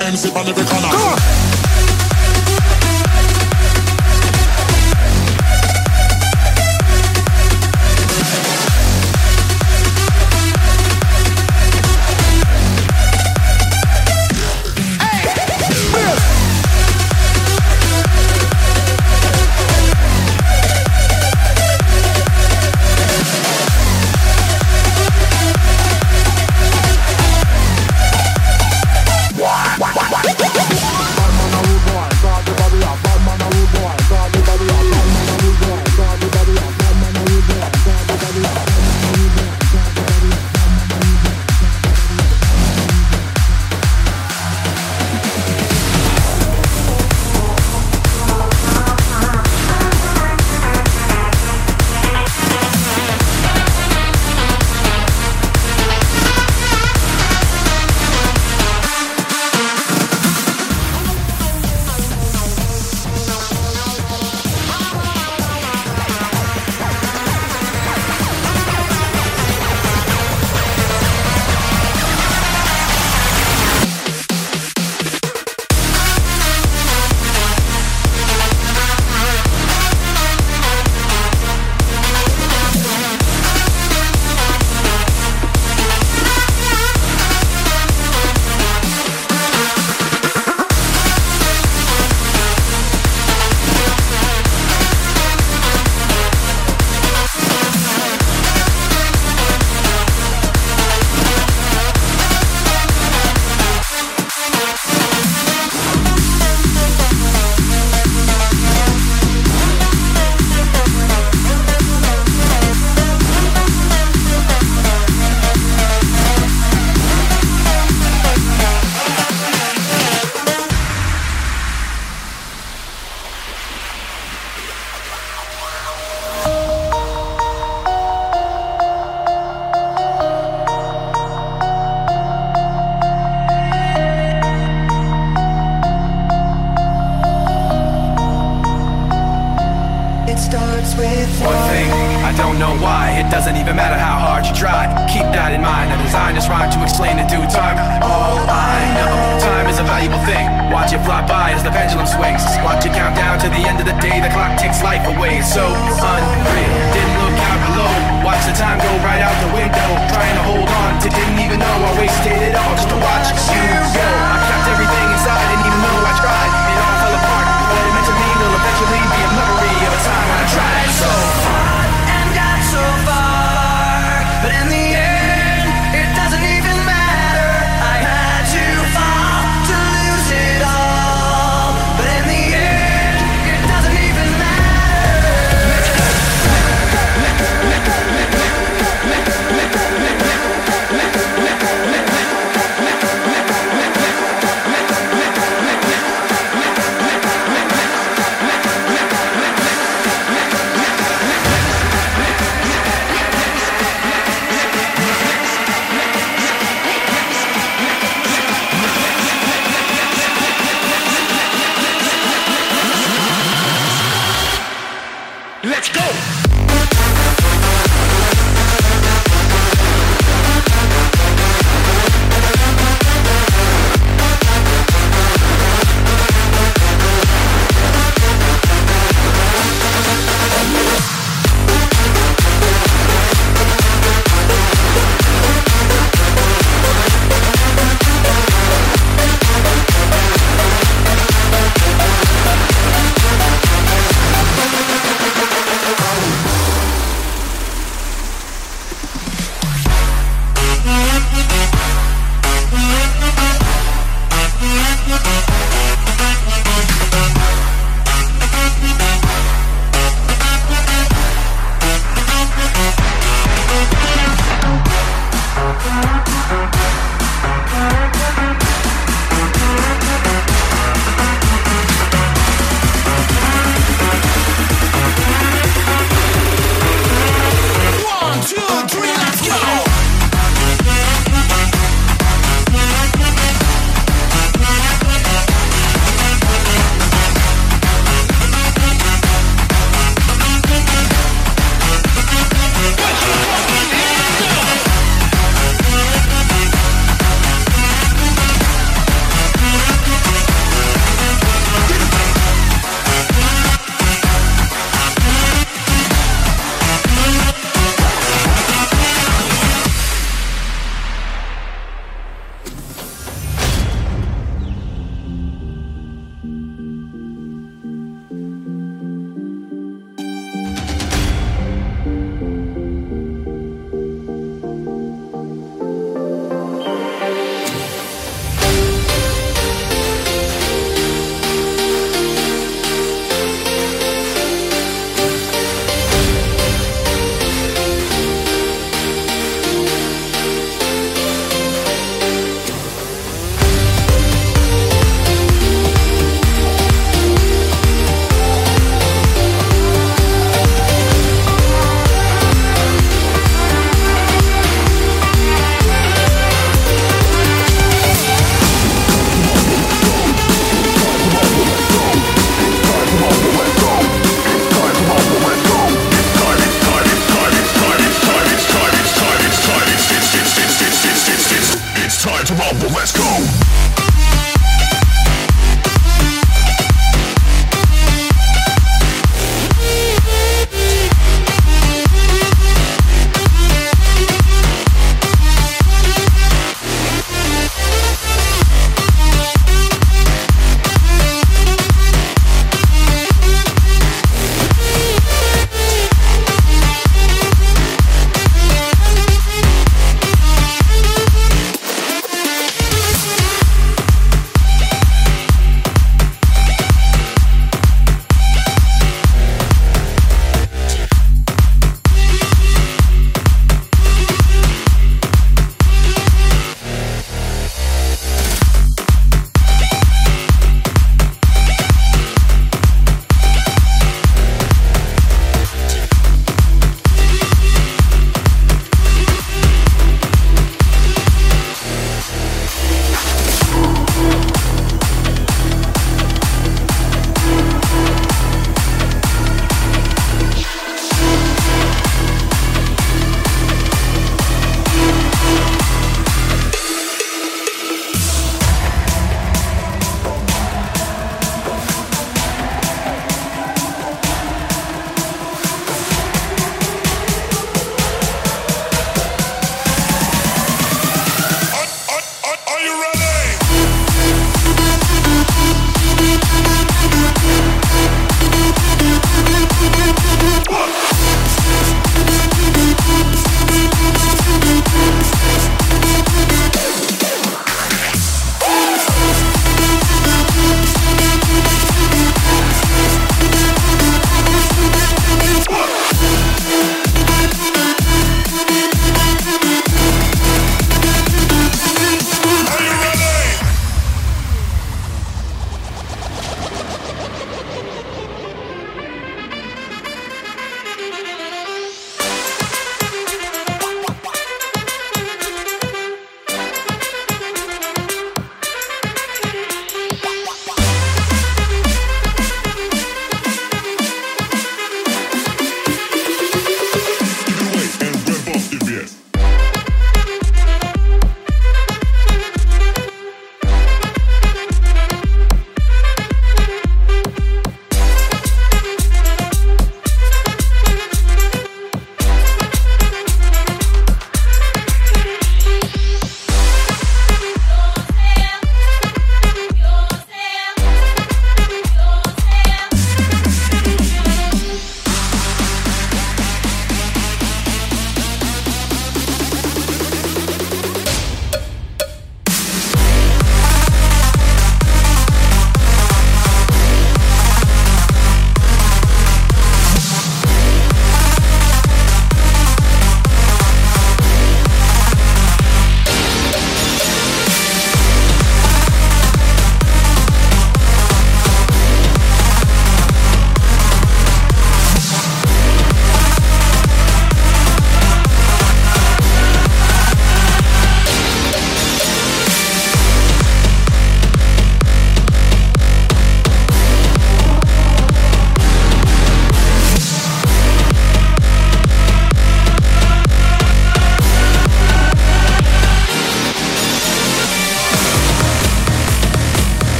MC on every corner. Come away so unreal. Didn't look out below, watch the time go right out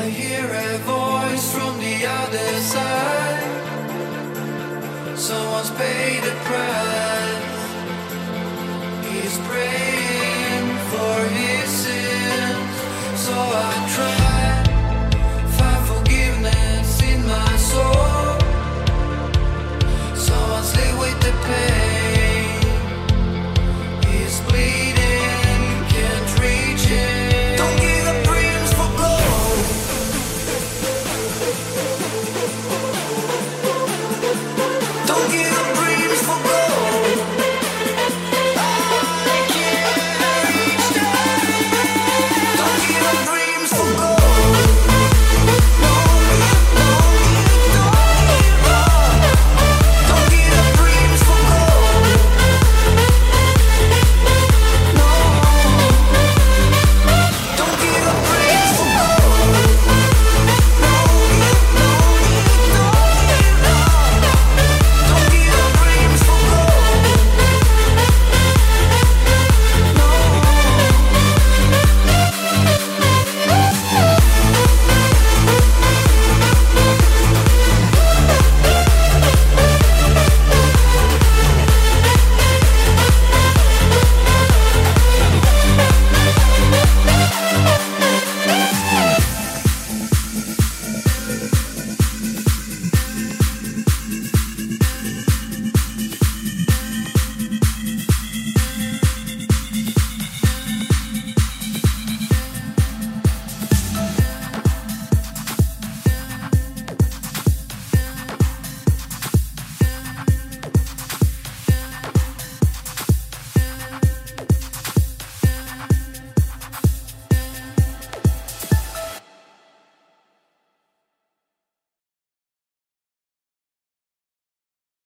I hear a voice from the other side. Someone's paid a price. He's praying for him.